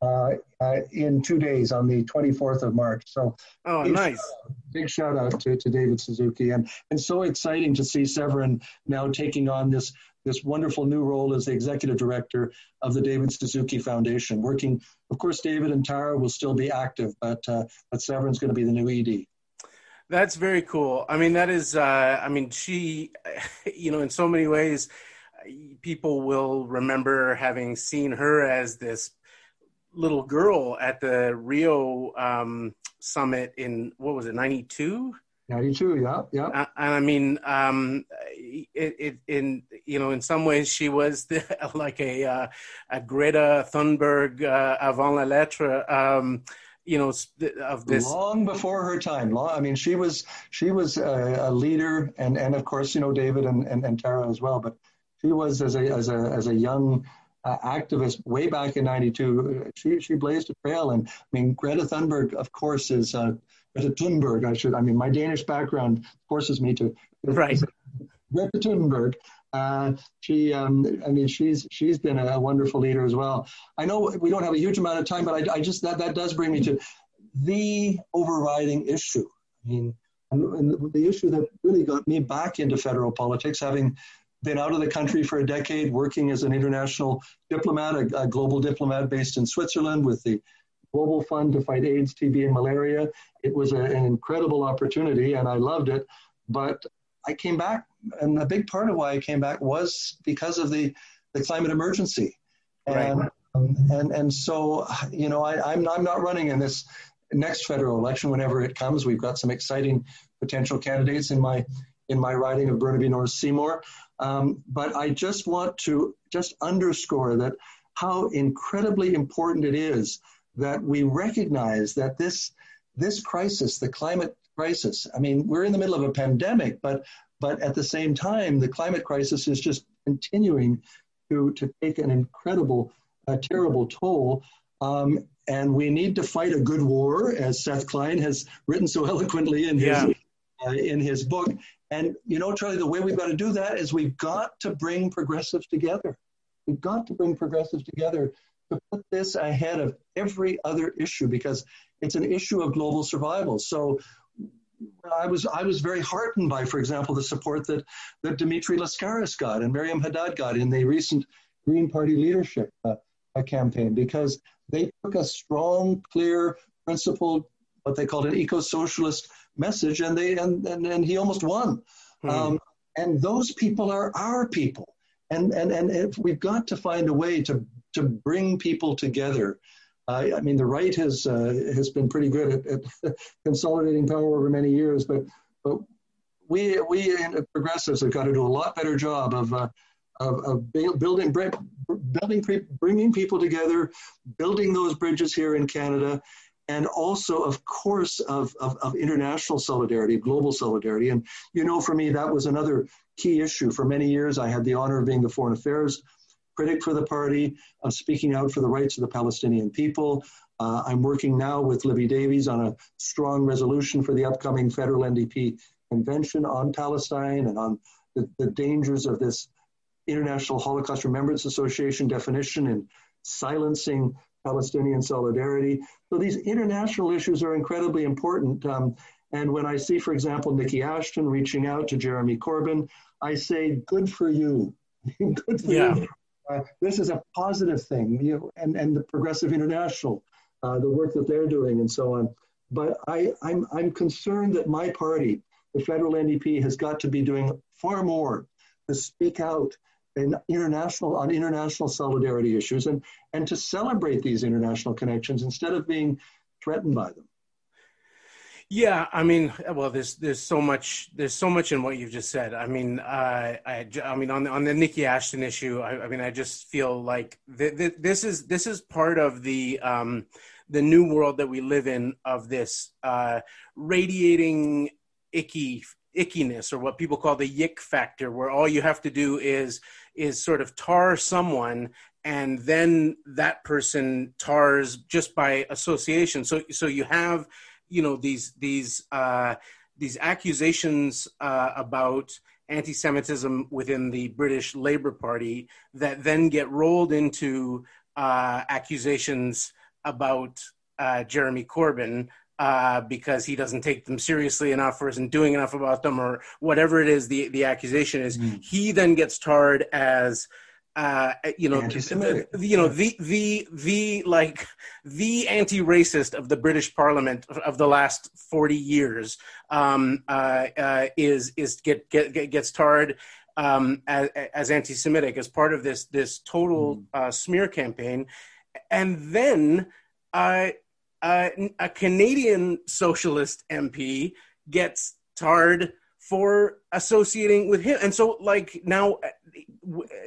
uh, uh, in two days on the 24th of March. So, oh, big nice. Shout big shout out to, to David Suzuki, and and so exciting to see Severn now taking on this this wonderful new role as the executive director of the David Suzuki Foundation. Working, of course, David and Tara will still be active, but uh, but Severn's going to be the new ED. That's very cool. I mean, that is. Uh, I mean, she, [laughs] you know, in so many ways, people will remember having seen her as this little girl at the Rio um, summit in what was it, ninety two? 92 yeah yeah. Uh, and i mean um it, it in you know in some ways she was the, [laughs] like a uh, a greta thunberg uh, avant la lettre um you know of this. Long before her time. Long, i mean she was she was a, a, leader and and of course you know david and, and and tara as well but she was as a as a as a young uh, activist way back in 92 she she blazed a trail and i mean greta thunberg of course is uh Greta Thunberg, I should, I mean, my Danish background forces me to. Right. Greta Thunberg. Uh, she, um, I mean, she's she's been a wonderful leader as well. I know we don't have a huge amount of time, but I, I just that that does bring me to the overriding issue. I mean, and the issue that really got me back into federal politics, having been out of the country for a decade, working as an international diplomat, a, a global diplomat based in Switzerland with the Global Fund to fight AIDS, TB, and malaria. It was a, an incredible opportunity, and I loved it. But I came back, and a big part of why I came back was because of the, the climate emergency. And, right. um, and, and so, you know, I, I'm, I'm not running in this next federal election whenever it comes. We've got some exciting potential candidates in my in my riding of Burnaby North Seymour. Um, but I just want to just underscore that how incredibly important it is that we recognize that this this crisis, the climate crisis, I mean, we're in the middle of a pandemic, but but at the same time, the climate crisis is just continuing to to take an incredible, uh, terrible toll. Um, and we need to fight a good war, as Seth Klein has written so eloquently in his yeah. uh, in his book. And you know, Charlie, the way we've got to do that is we've got to bring progressives together. We've got to bring progressives together to put this ahead of every other issue because it's an issue of global survival. So I was I was very heartened by, for example, the support that that Dimitri Lascaris got and Meryam Haddad got in the recent Green Party leadership uh, campaign because they took a strong, clear, principled, what they called an eco-socialist message, and they and and, and he almost won. Hmm. Um, and those people are our people, and and and if we've got to find a way to to bring people together. Uh, I mean, the right has uh, has been pretty good at, at, [laughs] consolidating power over many years, but but we we progressives have got to do a lot better job of uh, of, of building, building, bringing people together, building those bridges here in Canada, and also, of course, of, of, of, international solidarity, global solidarity. And you know, for me, that was another key issue. For many years, I had the honor of being the foreign affairs critic for the party, of speaking out for the rights of the Palestinian people. Uh, I'm working now with Libby Davies on a strong resolution for the upcoming federal NDP convention on Palestine and on the, the dangers of this International Holocaust Remembrance Association definition and silencing Palestinian solidarity. So these international issues are incredibly important. Um, and when I see, for example, Niki Ashton reaching out to Jeremy Corbyn, I say, good for you. [laughs] good for yeah. you. Uh, this is a positive thing, you know, and, and the Progressive International, uh, the work that they're doing and so on. But I, I'm, I'm concerned that my party, the federal NDP, has got to be doing far more to speak out in international on international solidarity issues and, and to celebrate these international connections instead of being threatened by them. Yeah, I mean, well, there's there's so much there's so much in what you've just said. I mean, uh, I I mean on the on the Niki Ashton issue, I, I mean, I just feel like th- th- this is this is part of the um, the new world that we live in of this uh, radiating icky ickiness or what people call the yick factor, where all you have to do is is sort of tar someone and then that person tars just by association. So so you have you know these these uh, these accusations uh, about anti-Semitism within the British Labour Party that then get rolled into uh, accusations about uh, Jeremy Corbyn uh, because he doesn't take them seriously enough or isn't doing enough about them or whatever it is the, the accusation is. Mm. He then gets tarred as uh, you know, the, you know the the the like the anti-racist of the British Parliament of the last forty years um, uh, uh, is is get, get gets tarred um, as, as, anti-Semitic as part of this this total mm. uh, smear campaign, and then uh, uh, a Canadian socialist MP gets tarred for associating with him, and so like now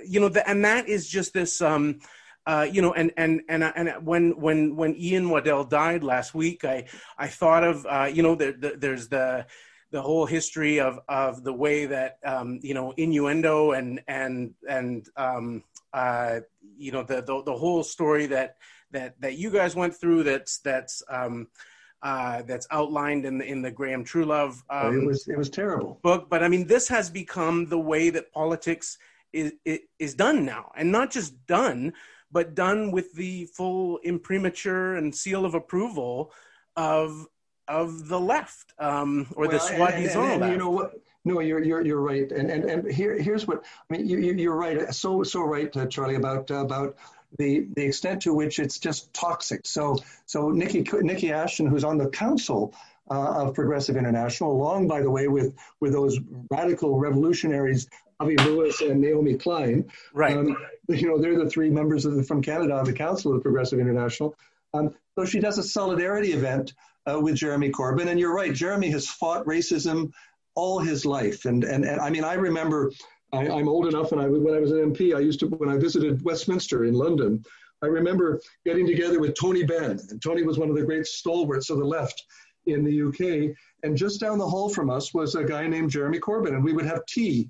you know, the, and that is just this, um, uh, you know, and and and and when when when Ian Waddell died last week, I I thought of, uh, you know, the, the, there's the the whole history of of the way that um, you know innuendo and and and um, uh, you know the, the, the whole story that that that you guys went through that's that's um, uh, that's outlined in the in the Graeme Truelove um, it was it was terrible book. But I mean, this has become the way that politics is, is done now, and not just done, but done with the full imprimatur and seal of approval of of the left um, or well, the soi-disant left. You know what? No, you're you're you're right, and and and here here's what I mean. You, you are right, so so right, uh, Charlie, about uh, about the the extent to which it's just toxic. So so Niki Niki Ashton, who's on the council uh, of Progressive International, along by the way with with those radical revolutionaries Avi Lewis and Naomi Klein. Right. Um, you know, they're the three members of the, from Canada on the Council of Progressive International. Um, so she does a solidarity event uh, with Jeremy Corbyn. And you're right, Jeremy has fought racism all his life. And, and, and I mean, I remember I, am old enough, and I, when I was an MP, I used to, when I visited Westminster in London, I remember getting together with Tony Benn. And Tony was one of the great stalwarts of the left in the UK. And just down the hall from us was a guy named Jeremy Corbyn, and we would have tea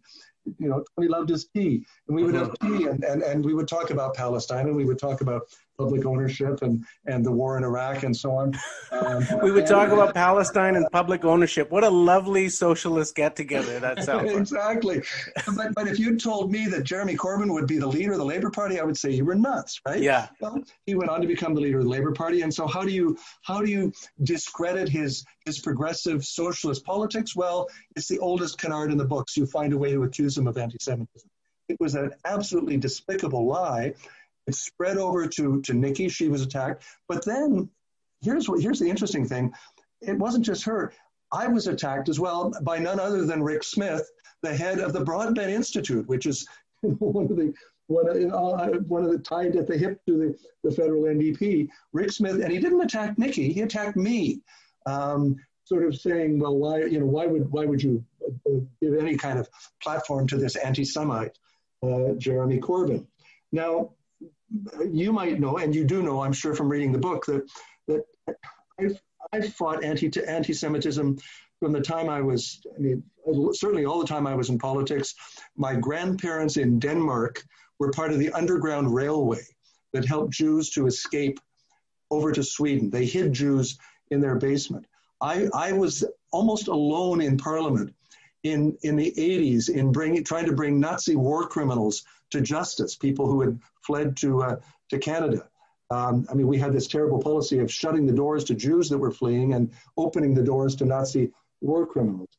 you know, Tony loved his tea. And we would have uh-huh. tea and, and, and we would talk about Palestine and we would talk about public ownership and, and the war in Iraq and so on. Um, [laughs] we would talk about Palestine and public ownership. What a lovely socialist get together that sounds [laughs] Exactly. but, but if you told me that Jeremy Corbyn would be the leader of the Labour Party, I would say you were nuts, right? Yeah. Well, he went on to become the leader of the Labour Party. And so how do you how do you discredit his his progressive socialist politics? Well, it's the oldest canard in the books. You find a way to accuse him of anti-Semitism. It was an absolutely despicable lie. It spread over to, to Niki. She was attacked. But then here's what here's the interesting thing. It wasn't just her. I was attacked as well by none other than Rick Smith, the head of the Broadbent Institute, which is [laughs] one of the one of, uh, one of the tied at the hip to the, the federal NDP, Rick Smith, and he didn't attack Niki, he attacked me, um, sort of saying, well, why, you know, why would why would you uh, give any kind of platform to this anti-Semite? uh, Jeremy Corbyn. Now, you might know, and you do know, I'm sure from reading the book, that that I've, I've fought anti anti-Semitism from the time I was, I mean, certainly all the time I was in politics. My grandparents in Denmark were part of the Underground Railway that helped Jews to escape over to Sweden. They hid Jews in their basement. I, I was almost alone in Parliament in, in the 80s in trying to bring Nazi war criminals to justice, people who had fled to, uh, to Canada. Um, I mean, we had this terrible policy of shutting the doors to Jews that were fleeing and opening the doors to Nazi war criminals.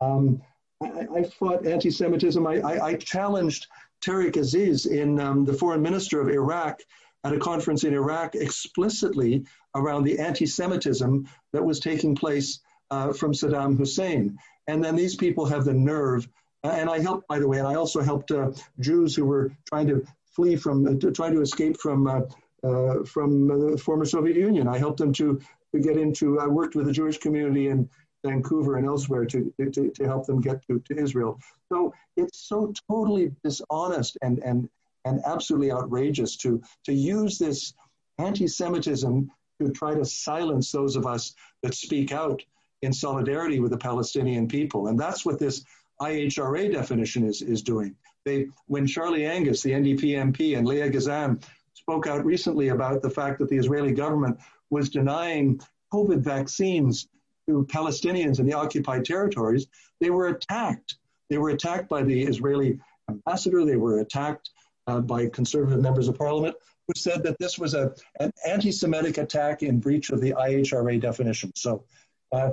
Um, I, I, fought anti Semitism. I, I, I, challenged Tariq Aziz, in um, the foreign minister of Iraq, at a conference in Iraq explicitly around the anti Semitism that was taking place uh, from Saddam Hussein. And then these people have the nerve. Uh, and I helped, by the way, and I also helped uh, Jews who were trying to flee from, uh, to, trying to escape from, uh, uh, from the former Soviet Union. I helped them to, to get into, I worked with the Jewish community in Vancouver and elsewhere to, to, to help them get to, to Israel. So it's so totally dishonest and, and, and absolutely outrageous to, to use this anti Semitism to try to silence those of us that speak out in solidarity with the Palestinian people. And that's what this IHRA definition is, is doing. They, when Charlie Angus, the NDP MP, and Leah Gazan spoke out recently about the fact that the Israeli government was denying COVID vaccines to Palestinians in the occupied territories, they were attacked. They were attacked by the Israeli ambassador. They were attacked uh, by conservative members of parliament who said that this was a, an anti Semitic attack in breach of the IHRA definition. So uh,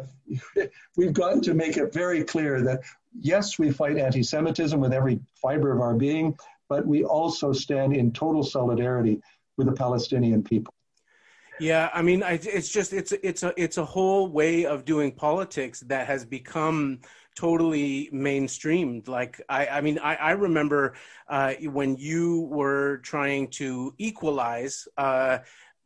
[laughs] we've got to make it very clear that yes, we fight anti Semitism with every fiber of our being, but we also stand in total solidarity with the Palestinian people. Yeah, I mean, it's just it's it's a it's a whole way of doing politics that has become totally mainstreamed. Like I, I mean, I, I remember uh, when you were trying to equalize. Uh,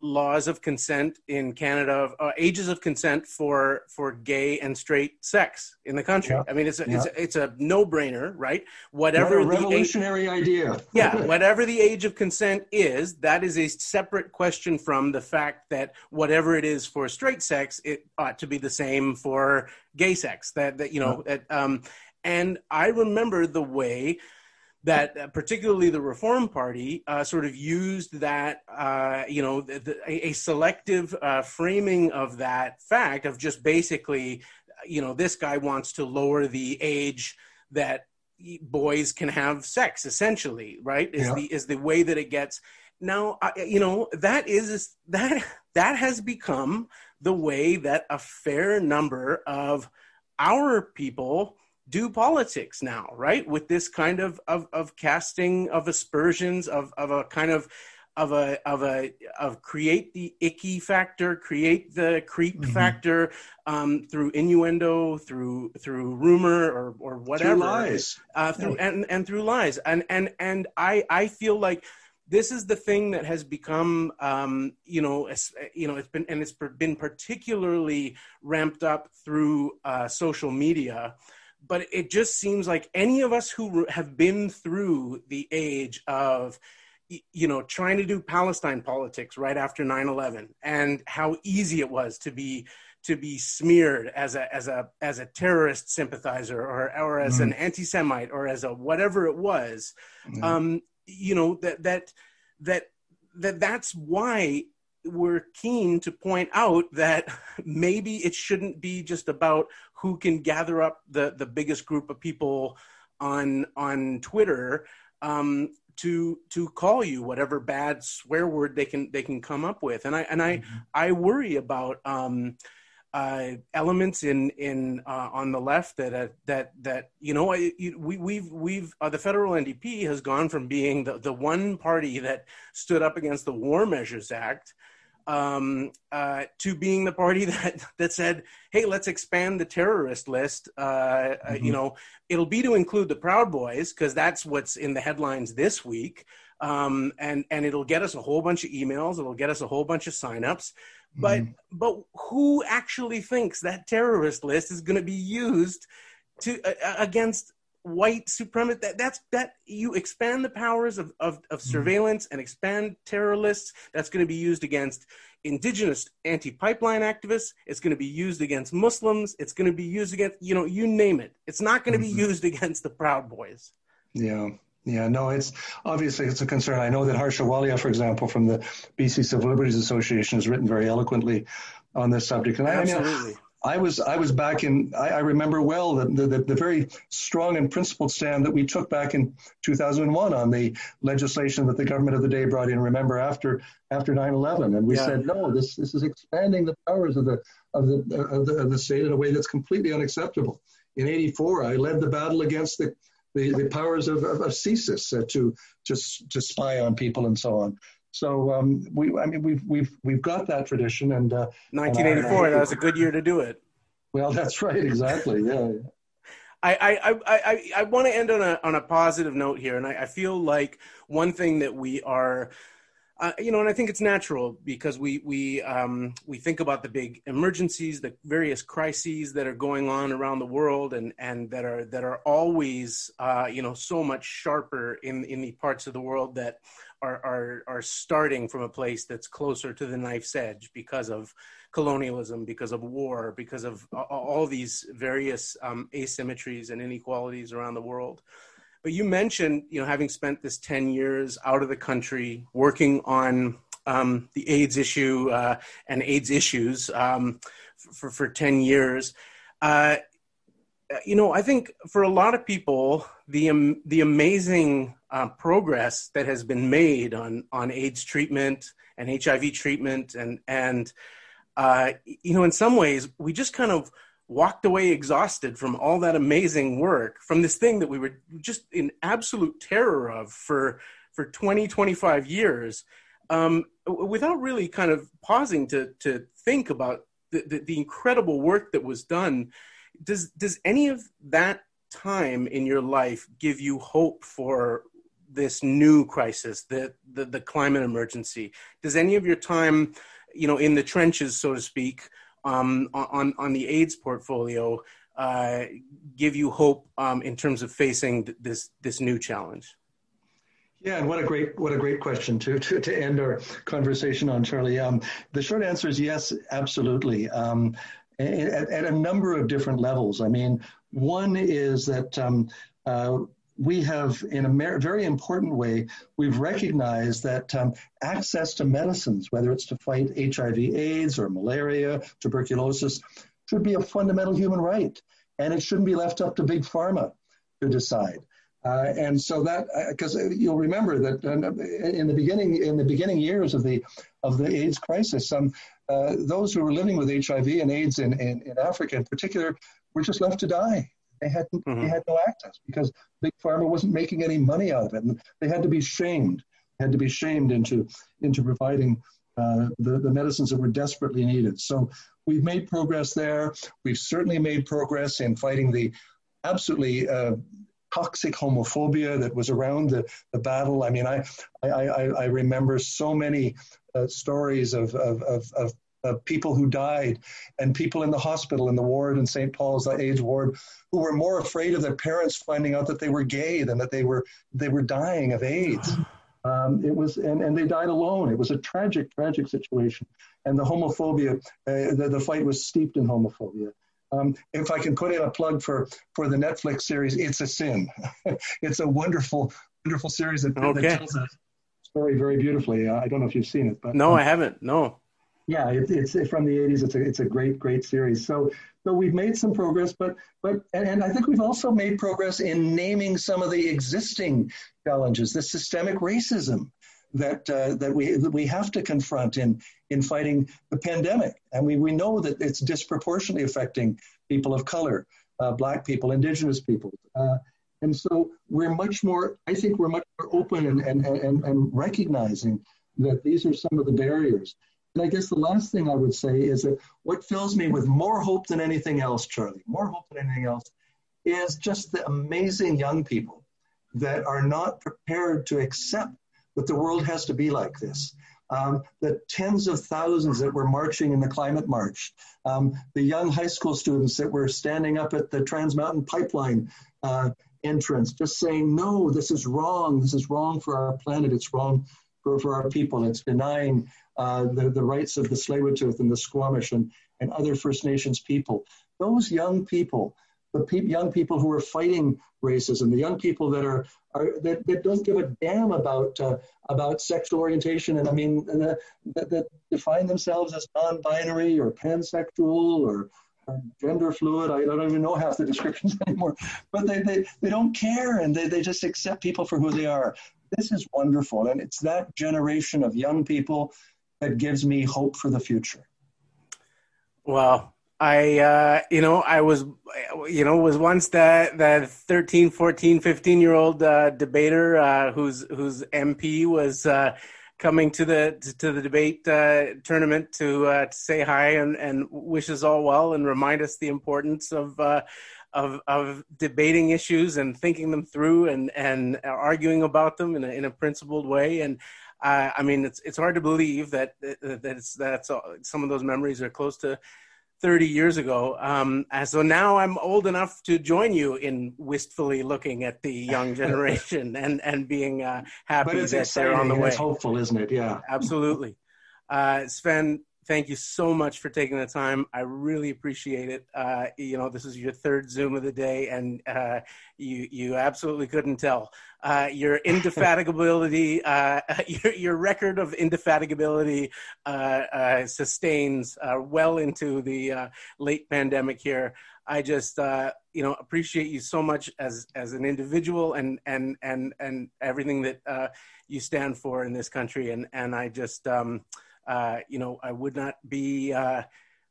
laws of consent in Canada, uh, ages of consent for for gay and straight sex in the country. Yeah. I mean, it's a, yeah. it's a, it's a no brainer, right? Whatever what revolutionary the age, idea. [laughs] yeah, whatever the age of consent is, that is a separate question from the fact that whatever it is for straight sex, it ought to be the same for gay sex. That that you know, yeah. that, um, and I remember the way that uh, particularly the Reform Party uh, sort of used that, uh, you know, the, the, a, selective uh, framing of that fact of just basically, you know, this guy wants to lower the age that boys can have sex, essentially, right? Is yeah. the is the way that it gets. Now, you know, that is that that has become the way that a fair number of our people do politics now, right? With this kind of of, of casting of aspersions of of a kind of of a of a of create the icky factor, create the creep mm-hmm. factor um, through innuendo, through through rumor or or whatever, through lies, uh, through yeah. and and through lies, and and and I I feel like this is the thing that has become um, you know you know it's been and it's been particularly ramped up through uh, social media but it just seems like any of us who have been through the age of you know trying to do palestine politics right after 9-11 and how easy it was to be to be smeared as a as a as a terrorist sympathizer or or as mm. an anti-semite or as a whatever it was mm. um you know that that that that that's why we're keen to point out that [laughs] maybe it shouldn't be just about who can gather up the, the biggest group of people on on Twitter um, to to call you whatever bad swear word they can they can come up with, and I and I mm-hmm. I worry about um, uh, elements in in uh, on the left that uh, that that you know we we've we've uh, the federal NDP has gone from being the the one party that stood up against the War Measures Act um, uh, to being the party [laughs] that that said, "Hey, let's expand the terrorist list." Uh, mm-hmm. uh, you mm-hmm. know, it'll be to include the Proud Boys because that's what's in the headlines this week, um, and and it'll get us a whole bunch of emails. It'll get us a whole bunch of signups. But mm-hmm. but who actually thinks that terrorist list is going to be used to uh, against white supremacist that that's that you expand the powers of, of, of mm-hmm. surveillance and expand terror lists that's going to be used against indigenous anti-pipeline activists it's going to be used against muslims it's going to be used against you know you name it it's not going to mm-hmm. be used against the proud boys yeah yeah, no, it's obviously it's a concern. I know that Harsha Walia, for example, from the BC Civil Liberties Association, has written very eloquently on this subject. And Absolutely. I, mean, I was I was back in I, I remember well the, the, the very strong and principled stand that we took back in 2001 on the legislation that the government of the day brought in. Remember after after 9/11, and we yeah. said no, this this is expanding the powers of the of the, of the of the state in a way that's completely unacceptable. In '84, I led the battle against the the, the powers of, of, of CSIS uh, to, to to spy on people and so on. So um, we, I mean, we've we've we've got that tradition, and uh, 1984. that was a good year to do it. Well, that's right, exactly. Yeah. I, I, I, I, I want to end on a on a positive note here, and I, I feel like one thing that we are uh, you know, and I think it's natural because we we um, we think about the big emergencies, the various crises that are going on around the world, and and that are that are always uh, you know so much sharper in in the parts of the world that are are are starting from a place that's closer to the knife's edge because of colonialism, because of war, because of all these various um, asymmetries and inequalities around the world. But you mentioned, you know, having spent this 10 years out of the country working on um, the AIDS issue uh, and AIDS issues um, for, for 10 years. Uh, you know, I think for a lot of people, the um, the amazing uh, progress that has been made on on AIDS treatment and HIV treatment, and and uh, you know, in some ways, we just kind of walked away exhausted from all that amazing work from this thing that we were just in absolute terror of for for 20 25 years um, without really kind of pausing to to think about the, the, the, incredible work that was done does does any of that time in your life give you hope for this new crisis the, the the climate emergency does any of your time you know in the trenches so to speak um, on on the AIDS portfolio uh, give you hope um, in terms of facing this this new challenge? Yeah, and what a great what a great question to to, to end our conversation on, Charlie. Um, the short answer is yes, absolutely. Um, at, at, a number of different levels. I mean, one is that um, uh, we have, in a very important way, we've recognized that um, access to medicines, whether it's to fight HIV, AIDS, or malaria, tuberculosis, should be a fundamental human right, and it shouldn't be left up to big pharma to decide. Uh, and so that, because uh, you'll remember that in the beginning, in the beginning years of the of the AIDS crisis, some uh, those who were living with HIV and AIDS in, in, in Africa, in particular, were just left to die they had mm-hmm. they had no access because big pharma wasn't making any money out of it, and they had to be shamed, had to be shamed into into providing uh, the the medicines that were desperately needed. So we've made progress there. We've certainly made progress in fighting the absolutely uh, toxic homophobia that was around the, the battle. I mean, I, I, I, remember so many uh, stories of, of, of, of, of people who died and people in the hospital in the ward in St. Paul's, the AIDS ward, who were more afraid of their parents finding out that they were gay than that they were they were dying of AIDS. Um, it was and, and they died alone. It was a tragic, tragic situation. And the homophobia, uh, the, the fight was steeped in homophobia. Um, if I can put in a plug for for the Netflix series, it's a sin. [laughs] it's a wonderful, wonderful series that, okay. that tells a story very beautifully. Uh, I don't know if you've seen it, but no, um, I haven't. No. Yeah, it, it's from the 80s. It's a it's a great great series. So so we've made some progress, but but and I think we've also made progress in naming some of the existing challenges, the systemic racism that uh, that we that we have to confront in in fighting the pandemic, and we we know that it's disproportionately affecting people of color, uh, Black people, Indigenous people. Uh, and so we're much more, I think we're much more open and, and, and, and recognizing that these are some of the barriers. And I guess the last thing I would say is that what fills me with more hope than anything else, Charlie, more hope than anything else, is just the amazing young people that are not prepared to accept that the world has to be like this. Um, the tens of thousands that were marching in the climate march, um, the young high school students that were standing up at the Trans Mountain Pipeline uh, entrance, just saying, no, this is wrong. This is wrong for our planet. It's wrong for, for our people. It's denying uh, the, the rights of the Tsleil-Waututh and the Squamish and, and other First Nations people. Those young people, the pe- young people who are fighting racism, the young people that are, are that, that don't give a damn about uh, about sexual orientation, and I mean that, that define themselves as non-binary or pansexual or gender fluid. I don't even know half the [laughs] descriptions anymore. But they, they, they don't care and they, they just accept people for who they are. This is wonderful. And it's that generation of young people that gives me hope for the future. Well, I, uh, you know, I was, you know, was once that, that 13, 14, 15 year old uh, debater uh, whose, whose MP was uh, coming to the to the debate uh, tournament to uh, to say hi and, and wish us all well and remind us the importance of uh, of of debating issues and thinking them through and and arguing about them in a, in a principled way and. Uh, I mean, it's it's hard to believe that that it's that's some of those memories are close to 30 years ago. Um, and so now I'm old enough to join you in wistfully looking at the young [laughs] generation and, and being uh, happy that they're on the way. It's hopeful, isn't it? Yeah. Absolutely. Uh, Svend, thank you so much for taking the time. I really appreciate it. Uh, you know, this is your third Zoom of the day, and uh, you you absolutely couldn't tell. Uh, your indefatigability, [laughs] uh, [laughs] your, your record of indefatigability uh, uh, sustains well into the late pandemic here. I just you know appreciate you so much as as an individual and and and and everything that you stand for in this country, and and I just. Um, uh, you know, I would not be uh,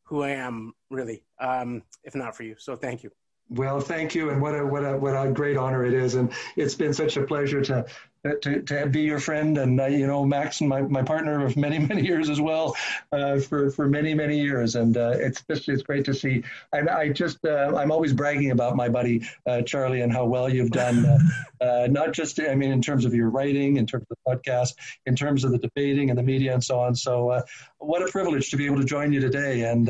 who I am really um, if not for you. So thank you. Well, thank you, and what a what a what a great honor it is, and it's been such a pleasure to to, to be your friend. And uh, you know Max my, my partner of many many years as well uh, for for many many years. And uh, it's just it's great to see. And I just uh, I'm always bragging about my buddy uh, Charlie and how well you've done uh, not just I mean in terms of your writing in terms of the podcast in terms of the debating and the media and so on. So what a privilege to be able to join you today and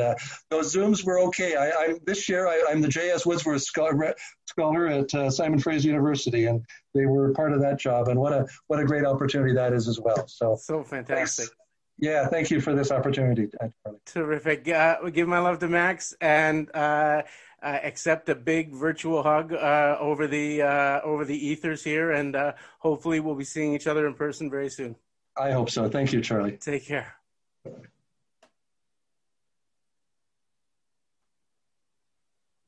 those zooms were okay I, I this year I, am the J.S. Woodsworth Scholar, scholar at Simon Fraser University and they were part of that job, and what a what a great opportunity that is as well. So so fantastic. Thanks. Yeah, thank you for this opportunity, Charlie. Terrific. Uh, we give my love to Max and uh, uh, accept a big virtual hug uh, over the uh, over the ethers here, and uh, hopefully we'll be seeing each other in person very soon. I hope so. Thank you, Charlie. Take care. Thank you.